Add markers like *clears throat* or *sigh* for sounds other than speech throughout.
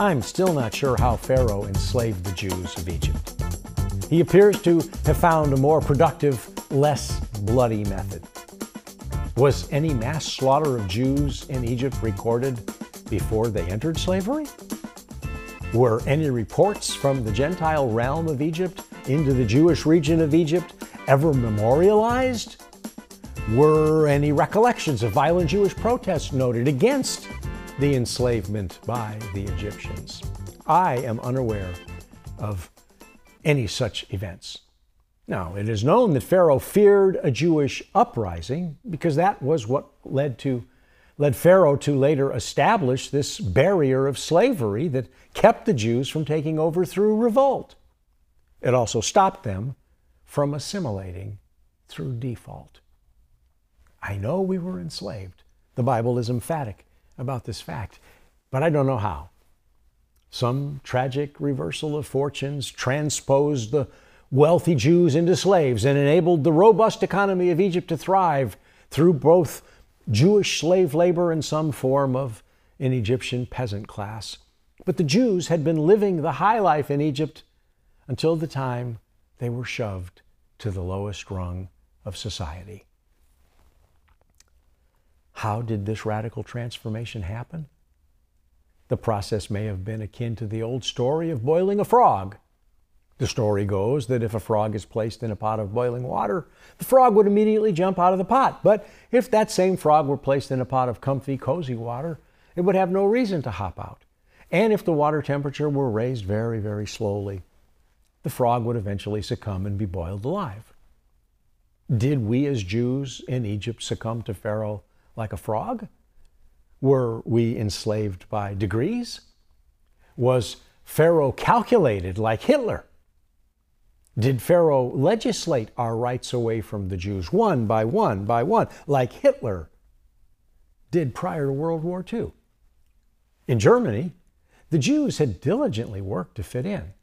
I'm still not sure how Pharaoh enslaved the Jews of Egypt. He appears to have found a more productive, less bloody method. Was any mass slaughter of Jews in Egypt recorded before they entered slavery? Were any reports from the Gentile realm of Egypt into the Jewish region of Egypt ever memorialized? Were any recollections of violent Jewish protests noted against the enslavement by the Egyptians? I am unaware of any such events. Now, it is known that Pharaoh feared a Jewish uprising because that was what led to led Pharaoh to later establish this barrier of slavery that kept the Jews from taking over through revolt. It also stopped them from assimilating through default. I know we were enslaved. The Bible is emphatic about this fact, but I don't know how. Some tragic reversal of fortunes transposed the wealthy Jews into slaves and enabled the robust economy of Egypt to thrive through both Jewish slave labor and some form of an Egyptian peasant class. But the Jews had been living the high life in Egypt until the time they were shoved to the lowest rung of society. How did this radical transformation happen? The process may have been akin to the old story of boiling a frog. The story goes that if a frog is placed in a pot of boiling water, the frog would immediately jump out of the pot. But if that same frog were placed in a pot of comfy, cozy water, it would have no reason to hop out. And if the water temperature were raised very, very slowly, the frog would eventually succumb and be boiled alive. Did we as Jews in Egypt succumb to Pharaoh like a frog? Were we enslaved by degrees? Was Pharaoh calculated like Hitler? Did Pharaoh legislate our rights away from the Jews one by one by one, like Hitler did prior to World War II? In Germany, the Jews had diligently worked to fit in.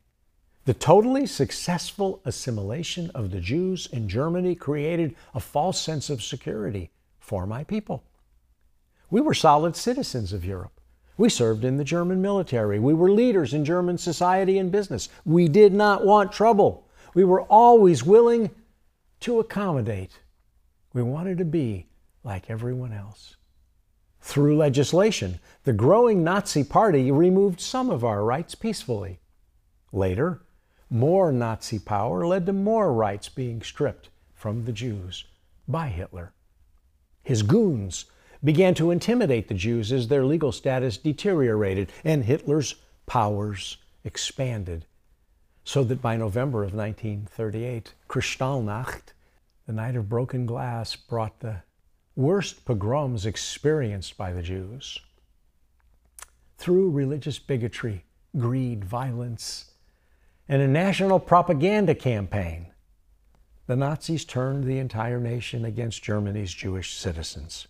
The totally successful assimilation of the Jews in Germany created a false sense of security for my people. We were solid citizens of Europe. We served in the German military. We were leaders in German society and business. We did not want trouble. We were always willing to accommodate. We wanted to be like everyone else. Through legislation, the growing Nazi Party removed some of our rights peacefully. Later, more Nazi power led to more rights being stripped from the Jews by Hitler. His goons began to intimidate the Jews as their legal status deteriorated and Hitler's powers expanded so that by November of 1938, Kristallnacht, the night of broken glass, brought the worst pogroms experienced by the Jews. Through religious bigotry, greed, violence, and a national propaganda campaign, the Nazis turned the entire nation against Germany's Jewish citizens.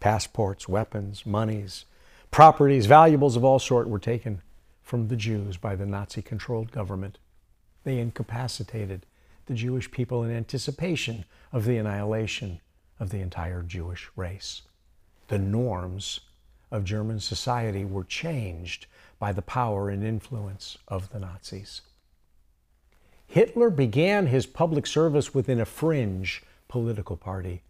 Passports, weapons, monies, properties, valuables of all sort were taken from the Jews by the Nazi controlled government. They incapacitated the Jewish people in anticipation of the annihilation of the entire Jewish race. The norms of German society were changed by the power and influence of the Nazis. Hitler began his public service within a fringe political party,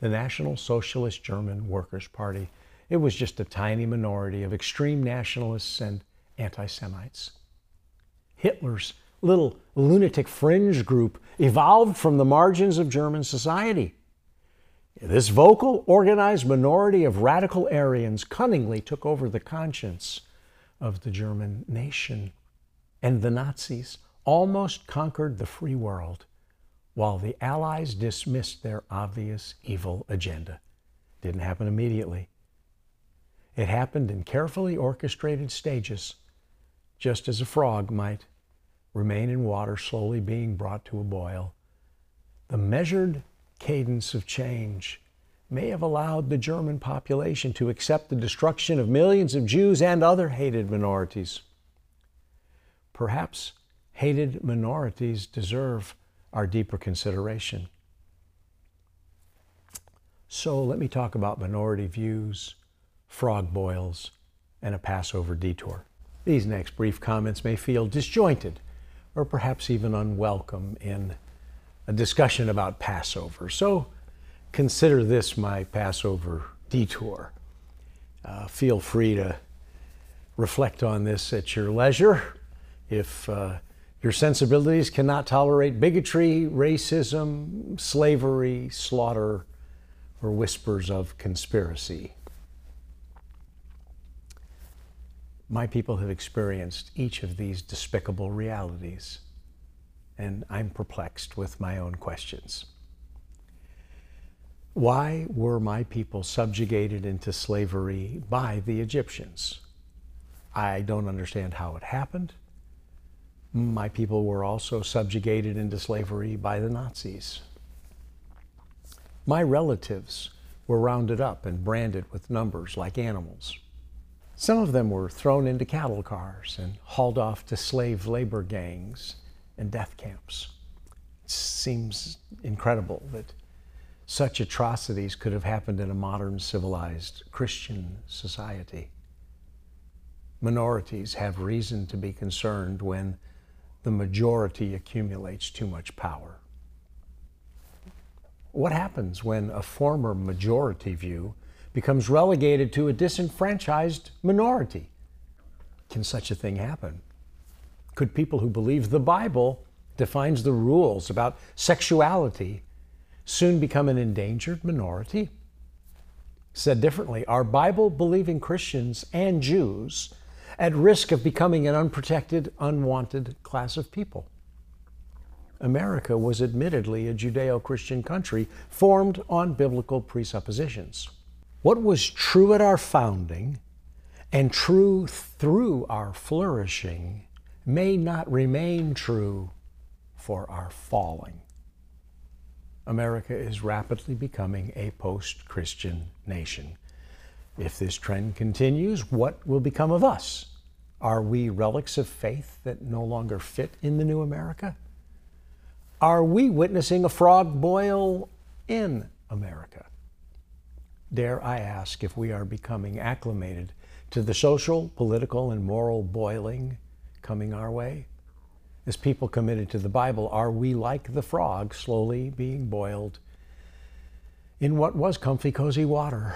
the National Socialist German Workers' Party. It was just a tiny minority of extreme nationalists and anti Semites. Hitler's little lunatic fringe group evolved from the margins of German society. This vocal, organized minority of radical Aryans cunningly took over the conscience of the German nation, and the Nazis almost conquered the free world while the Allies dismissed their obvious evil agenda. Didn't happen immediately. It happened in carefully orchestrated stages just as a frog might remain in water, slowly being brought to a boil. The measured cadence of change may have allowed the German population to accept the destruction of millions of Jews and other hated minorities. Perhaps hated minorities deserve our deeper consideration. So let me talk about minority views, frog boils, and a Passover detour. These next brief comments may feel disjointed or perhaps even unwelcome in a discussion about Passover. So consider this my Passover detour. Uh, feel free to reflect on this at your leisure. If uh, your sensibilities cannot tolerate bigotry, racism, slavery, slaughter, or whispers of conspiracy. My people have experienced each of these despicable realities, and I'm perplexed with my own questions. Why were my people subjugated into slavery by the Egyptians? I don't understand how it happened. My people were also subjugated into slavery by the Nazis. My relatives were rounded up and branded with numbers like animals. Some of them were thrown into cattle cars and hauled off to slave labor gangs and death camps. It seems incredible that such atrocities could have happened in a modern civilized Christian society. Minorities have reason to be concerned when the majority accumulates too much power. What happens when a former majority view becomes relegated to a disenfranchised minority? Can such a thing happen? Could people who believe the Bible defines the rules about sexuality soon become an endangered minority? Said differently, are Bible believing Christians and Jews at risk of becoming an unprotected, unwanted class of people? America was admittedly a Judeo Christian country formed on biblical presuppositions. What was true at our founding and true through our flourishing may not remain true for our falling. America is rapidly becoming a post Christian nation. If this trend continues, what will become of us? Are we relics of faith that no longer fit in the new America? Are we witnessing a frog boil in America? Dare I ask if we are becoming acclimated to the social, political, and moral boiling coming our way? As people committed to the Bible, are we like the frog slowly being boiled in what was comfy, cozy water?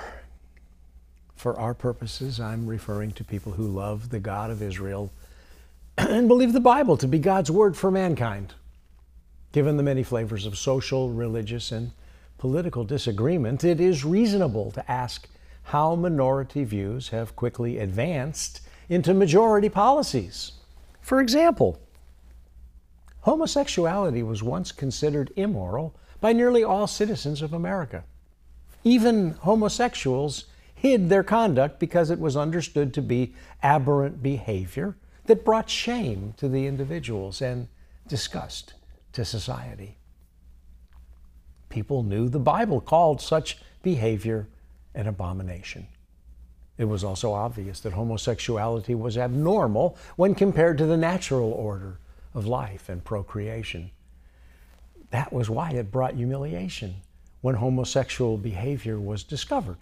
For our purposes, I'm referring to people who love the God of Israel *clears throat* and believe the Bible to be God's word for mankind. Given the many flavors of social, religious, and political disagreement, it is reasonable to ask how minority views have quickly advanced into majority policies. For example, homosexuality was once considered immoral by nearly all citizens of America. Even homosexuals hid their conduct because it was understood to be aberrant behavior that brought shame to the individuals and disgust to society. People knew the Bible called such behavior an abomination. It was also obvious that homosexuality was abnormal when compared to the natural order of life and procreation. That was why it brought humiliation when homosexual behavior was discovered.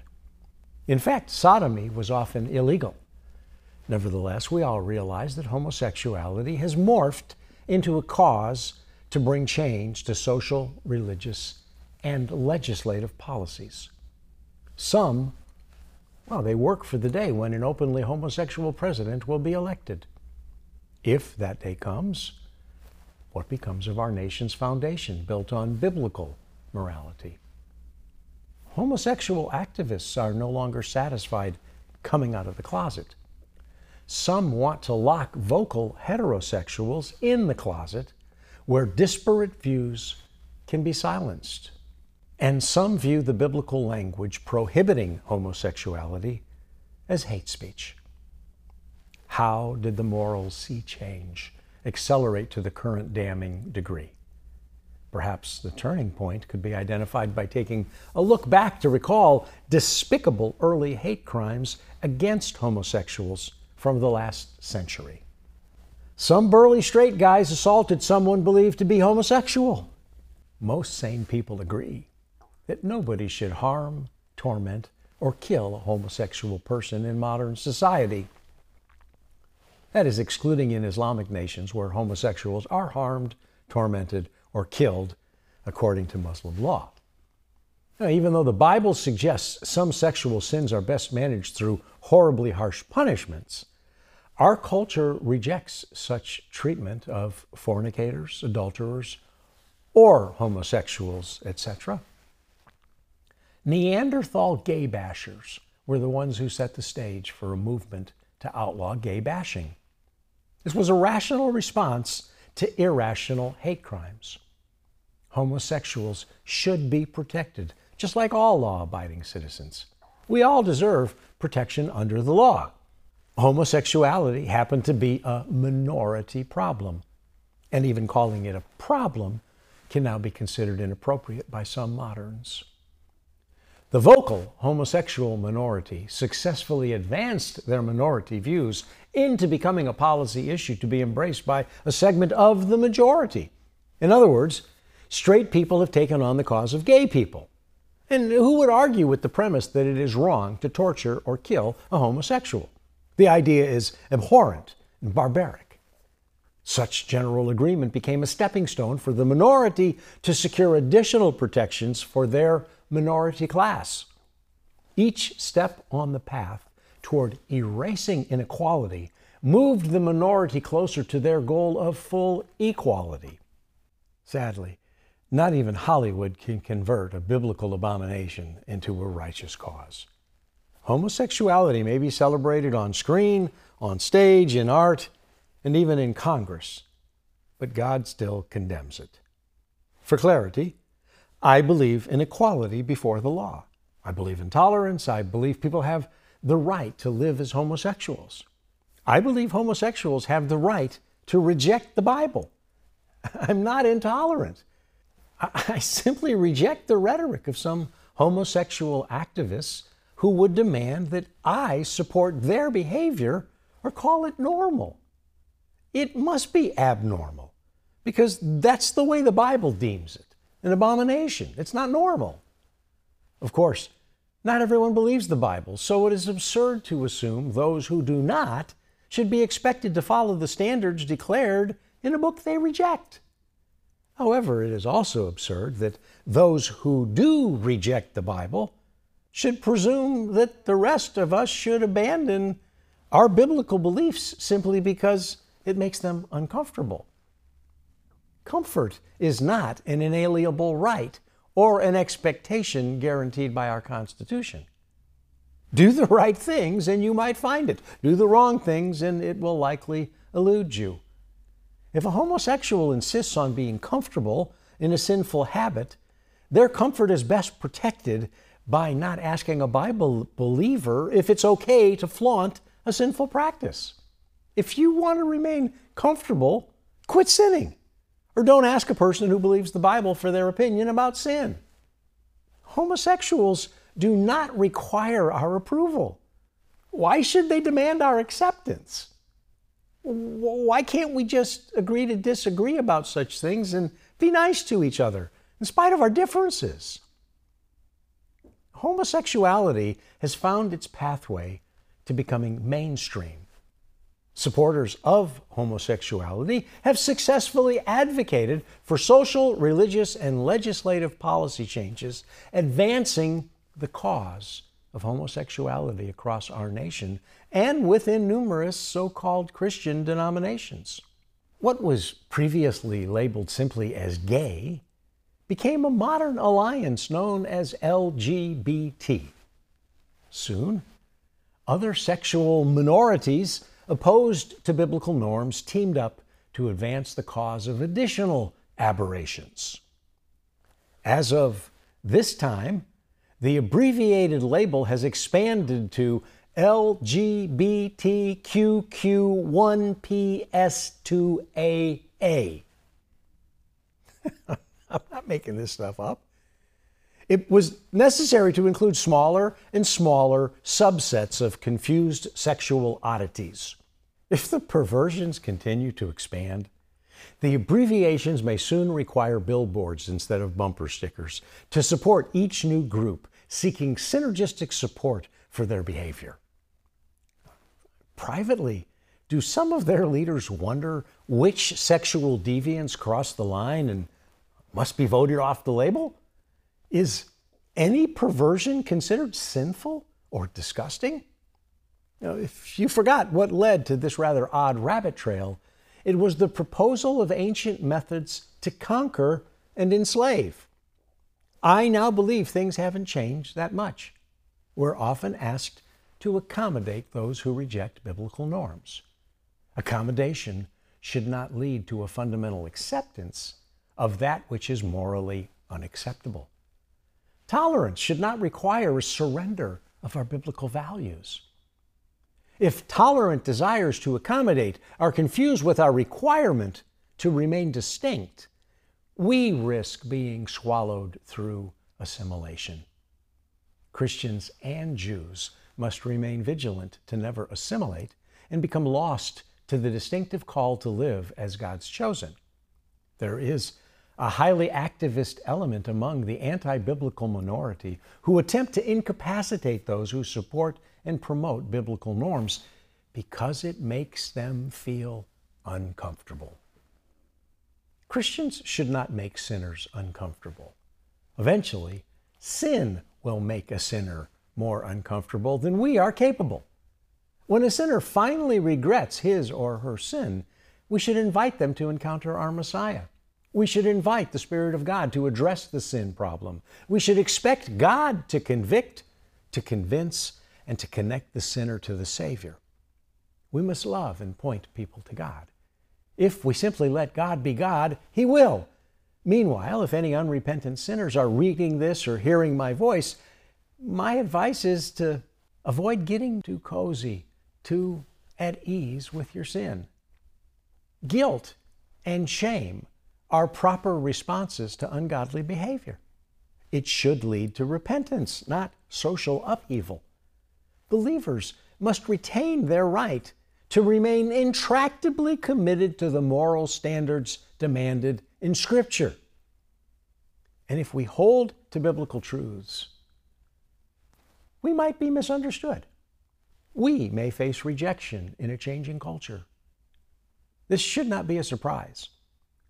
In fact, sodomy was often illegal. Nevertheless, we all realize that homosexuality has morphed into a cause to bring change to social, religious, and legislative policies. Some, well, they work for the day when an openly homosexual president will be elected. If that day comes, what becomes of our nation's foundation built on biblical morality? Homosexual activists are no longer satisfied coming out of the closet. Some want to lock vocal heterosexuals in the closet where disparate views can be silenced. And some view the biblical language prohibiting homosexuality as hate speech. How did the moral sea change accelerate to the current damning degree? Perhaps the turning point could be identified by taking a look back to recall despicable early hate crimes against homosexuals from the last century. Some burly straight guys assaulted someone believed to be homosexual. Most sane people agree that nobody should harm, torment, or kill a homosexual person in modern society. That is, excluding in Islamic nations where homosexuals are harmed, tormented, or killed according to Muslim law. Now, even though the Bible suggests some sexual sins are best managed through horribly harsh punishments, our culture rejects such treatment of fornicators, adulterers, or homosexuals, etc. Neanderthal gay bashers were the ones who set the stage for a movement to outlaw gay bashing. This was a rational response to irrational hate crimes. Homosexuals should be protected, just like all law abiding citizens. We all deserve protection under the law. Homosexuality happened to be a minority problem, and even calling it a problem can now be considered inappropriate by some moderns. The vocal homosexual minority successfully advanced their minority views into becoming a policy issue to be embraced by a segment of the majority. In other words, straight people have taken on the cause of gay people. And who would argue with the premise that it is wrong to torture or kill a homosexual? The idea is abhorrent and barbaric. Such general agreement became a stepping stone for the minority to secure additional protections for their minority class. Each step on the path toward erasing inequality moved the minority closer to their goal of full equality. Sadly, not even Hollywood can convert a biblical abomination into a righteous cause. Homosexuality may be celebrated on screen, on stage, in art, and even in Congress, but God still condemns it. For clarity, I believe in equality before the law. I believe in tolerance. I believe people have the right to live as homosexuals. I believe homosexuals have the right to reject the Bible. *laughs* I'm not intolerant. I simply reject the rhetoric of some homosexual activists who would demand that I support their behavior or call it normal. It must be abnormal because that's the way the Bible deems it an abomination. It's not normal. Of course, not everyone believes the Bible, so it is absurd to assume those who do not should be expected to follow the standards declared in a book they reject. However, it is also absurd that those who do reject the Bible should presume that the rest of us should abandon our biblical beliefs simply because it makes them uncomfortable. Comfort is not an inalienable right or an expectation guaranteed by our Constitution. Do the right things and you might find it. Do the wrong things and it will likely elude you. If a homosexual insists on being comfortable in a sinful habit, their comfort is best protected by not asking a Bible believer if it's okay to flaunt a sinful practice. If you want to remain comfortable, quit sinning. Or don't ask a person who believes the Bible for their opinion about sin. Homosexuals do not require our approval. Why should they demand our acceptance? Why can't we just agree to disagree about such things and be nice to each other in spite of our differences? Homosexuality has found its pathway to becoming mainstream. Supporters of homosexuality have successfully advocated for social, religious, and legislative policy changes advancing the cause of homosexuality across our nation and within numerous so called Christian denominations. What was previously labeled simply as gay became a modern alliance known as LGBT. Soon, other sexual minorities opposed to biblical norms teamed up to advance the cause of additional aberrations. As of this time, the abbreviated label has expanded to LGBTQQ1PS2AA. *laughs* I'm not making this stuff up. It was necessary to include smaller and smaller subsets of confused sexual oddities. If the perversions continue to expand, the abbreviations may soon require billboards instead of bumper stickers to support each new group seeking synergistic support for their behavior. Privately, do some of their leaders wonder which sexual deviants cross the line and must be voted off the label? Is any perversion considered sinful or disgusting? Now, if you forgot what led to this rather odd rabbit trail, it was the proposal of ancient methods to conquer and enslave. I now believe things haven't changed that much. We're often asked to accommodate those who reject biblical norms. Accommodation should not lead to a fundamental acceptance of that which is morally unacceptable. Tolerance should not require a surrender of our biblical values. If tolerant desires to accommodate are confused with our requirement to remain distinct, we risk being swallowed through assimilation. Christians and Jews must remain vigilant to never assimilate and become lost to the distinctive call to live as God's chosen. There is a highly activist element among the anti biblical minority who attempt to incapacitate those who support and promote biblical norms because it makes them feel uncomfortable. Christians should not make sinners uncomfortable. Eventually, sin will make a sinner more uncomfortable than we are capable. When a sinner finally regrets his or her sin, we should invite them to encounter our Messiah. We should invite the Spirit of God to address the sin problem. We should expect God to convict, to convince, and to connect the sinner to the Savior. We must love and point people to God. If we simply let God be God, He will. Meanwhile, if any unrepentant sinners are reading this or hearing my voice, my advice is to avoid getting too cozy, too at ease with your sin. Guilt and shame are proper responses to ungodly behavior. It should lead to repentance, not social upheaval. Believers must retain their right to remain intractably committed to the moral standards demanded in Scripture. And if we hold to biblical truths, we might be misunderstood. We may face rejection in a changing culture. This should not be a surprise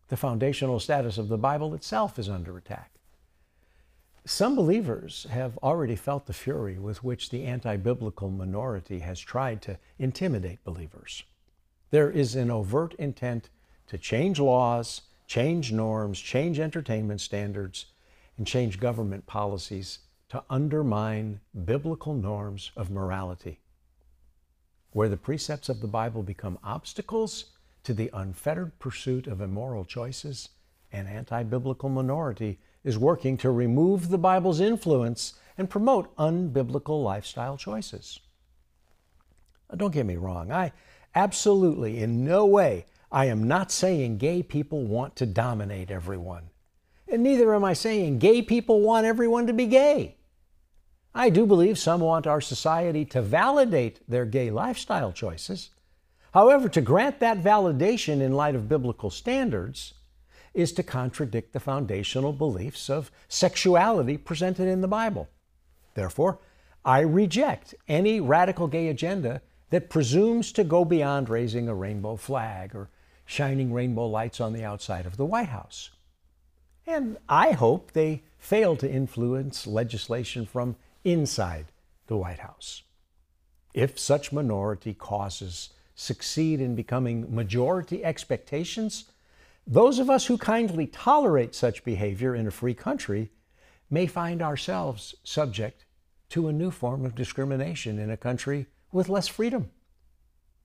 the foundational status of the Bible itself is under attack. Some believers have already felt the fury with which the anti biblical minority has tried to intimidate believers. There is an overt intent to change laws, change norms, change entertainment standards, and change government policies to undermine biblical norms of morality. Where the precepts of the Bible become obstacles, to the unfettered pursuit of immoral choices, an anti biblical minority is working to remove the Bible's influence and promote unbiblical lifestyle choices. Don't get me wrong, I absolutely, in no way, I am not saying gay people want to dominate everyone. And neither am I saying gay people want everyone to be gay. I do believe some want our society to validate their gay lifestyle choices, However, to grant that validation in light of biblical standards is to contradict the foundational beliefs of sexuality presented in the Bible. Therefore, I reject any radical gay agenda that presumes to go beyond raising a rainbow flag or shining rainbow lights on the outside of the White House. And I hope they fail to influence legislation from inside the White House. If such minority causes succeed in becoming majority expectations, those of us who kindly tolerate such behavior in a free country may find ourselves subject to a new form of discrimination in a country with less freedom.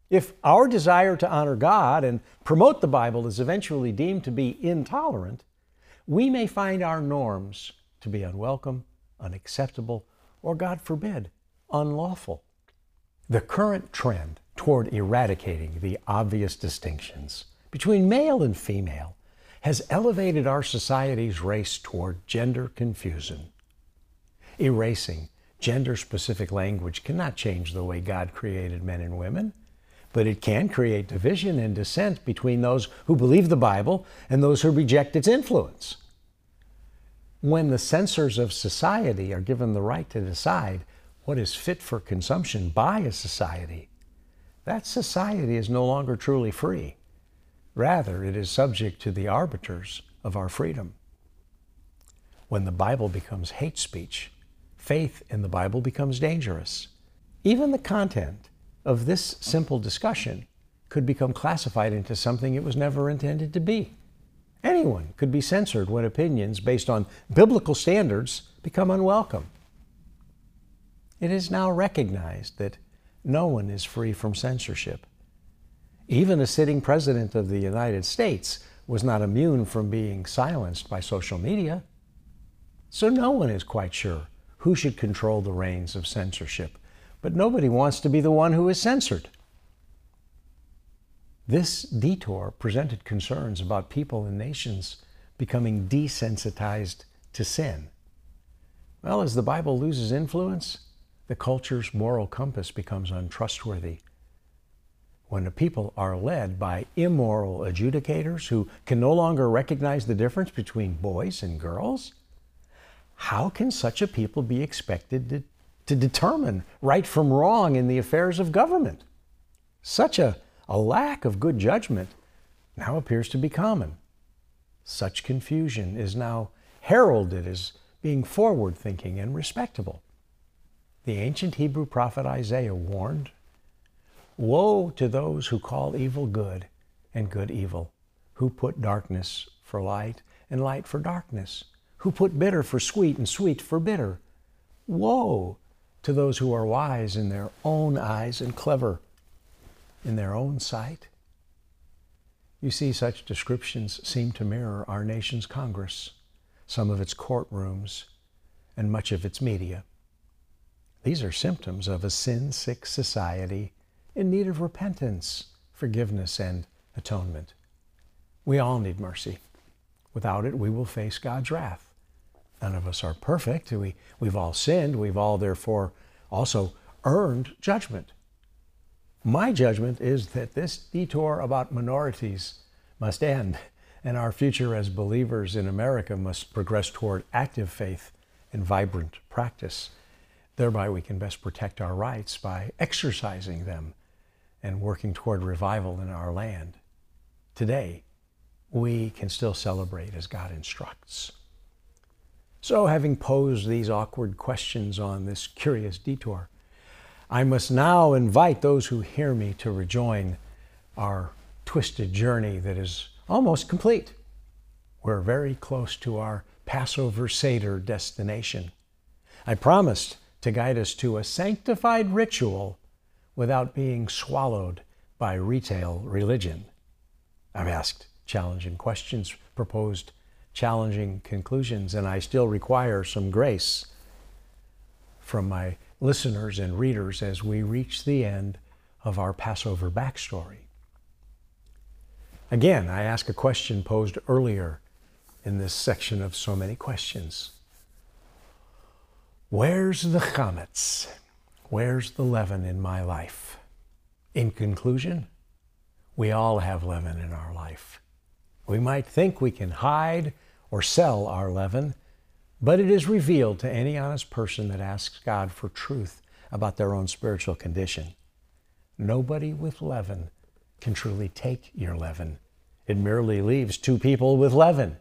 If our desire to honor God and promote the Bible is eventually deemed to be intolerant, we may find our norms to be unwelcome, unacceptable, or, God forbid, unlawful. The current trend toward eradicating the obvious distinctions between male and female has elevated our society's race toward gender confusion. Erasing gender specific language cannot change the way God created men and women, but it can create division and dissent between those who believe the Bible and those who reject its influence. When the censors of society are given the right to decide what is fit for consumption by a society, that society is no longer truly free. Rather, it is subject to the arbiters of our freedom. When the Bible becomes hate speech, faith in the Bible becomes dangerous. Even the content of this simple discussion could become classified into something it was never intended to be. Anyone could be censored when opinions based on biblical standards become unwelcome. It is now recognized that no one is free from censorship. Even a sitting president of the United States was not immune from being silenced by social media. So no one is quite sure who should control the reins of censorship, but nobody wants to be the one who is censored. This detour presented concerns about people and nations becoming desensitized to sin. Well, as the Bible loses influence, the culture's moral compass becomes untrustworthy. When the people are led by immoral adjudicators who can no longer recognize the difference between boys and girls, how can such a people be expected to, to determine right from wrong in the affairs of government? Such a a lack of good judgment now appears to be common. Such confusion is now heralded as being forward thinking and respectable. The ancient Hebrew prophet Isaiah warned Woe to those who call evil good and good evil, who put darkness for light and light for darkness, who put bitter for sweet and sweet for bitter. Woe to those who are wise in their own eyes and clever in their own sight? You see, such descriptions seem to mirror our nation's Congress, some of its courtrooms, and much of its media. These are symptoms of a sin sick society in need of repentance, forgiveness, and atonement. We all need mercy. Without it, we will face God's wrath. None of us are perfect. We, we've all sinned. We've all, therefore, also earned judgment. My judgment is that this detour about minorities must end, and our future as believers in America must progress toward active faith and vibrant practice. Thereby, we can best protect our rights by exercising them and working toward revival in our land. Today, we can still celebrate as God instructs. So, having posed these awkward questions on this curious detour, I must now invite those who hear me to rejoin our twisted journey that is almost complete. We're very close to our Passover Seder destination. I promised to guide us to a sanctified ritual without being swallowed by retail religion. I've asked challenging questions, proposed challenging conclusions, and I still require some grace from my listeners and readers as we reach the end of our Passover backstory. Again, I ask a question posed earlier in this section of so many questions. Where's the chametz? Where's the leaven in my life? In conclusion, we all have leaven in our life. We might think we can hide or sell our leaven, but it is revealed to any honest person that asks God for truth about their own spiritual condition. Nobody with leaven can truly take your leaven. It merely leaves two people with leaven.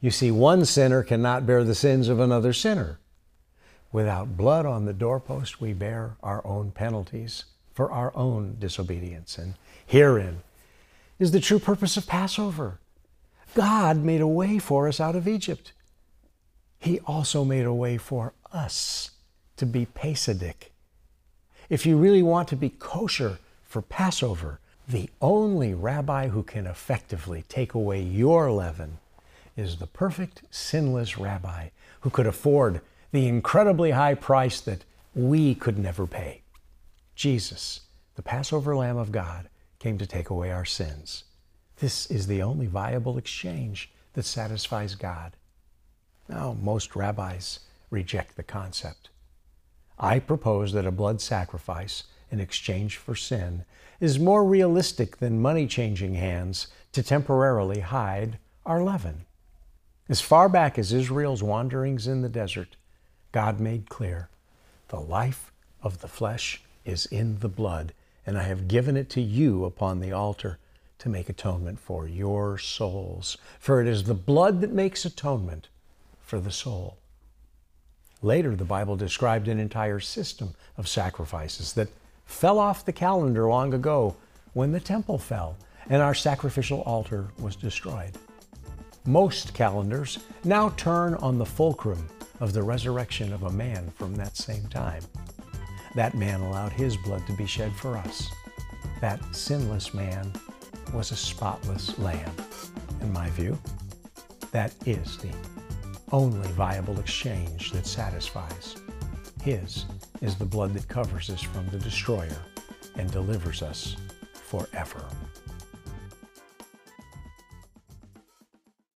You see, one sinner cannot bear the sins of another sinner. Without blood on the doorpost, we bear our own penalties for our own disobedience. And herein is the true purpose of Passover. God made a way for us out of Egypt. He also made a way for us to be Pesach. If you really want to be kosher for Passover, the only rabbi who can effectively take away your leaven is the perfect, sinless rabbi who could afford the incredibly high price that we could never pay. Jesus, the Passover Lamb of God, came to take away our sins. This is the only viable exchange that satisfies God. Now, most rabbis reject the concept. I propose that a blood sacrifice in exchange for sin is more realistic than money changing hands to temporarily hide our leaven. As far back as Israel's wanderings in the desert, God made clear the life of the flesh is in the blood, and I have given it to you upon the altar to make atonement for your souls. For it is the blood that makes atonement for the soul. Later, the Bible described an entire system of sacrifices that fell off the calendar long ago when the temple fell and our sacrificial altar was destroyed. Most calendars now turn on the fulcrum of the resurrection of a man from that same time. That man allowed his blood to be shed for us. That sinless man was a spotless lamb. In my view, that is the only viable exchange that satisfies. His is the blood that covers us from the destroyer and delivers us forever.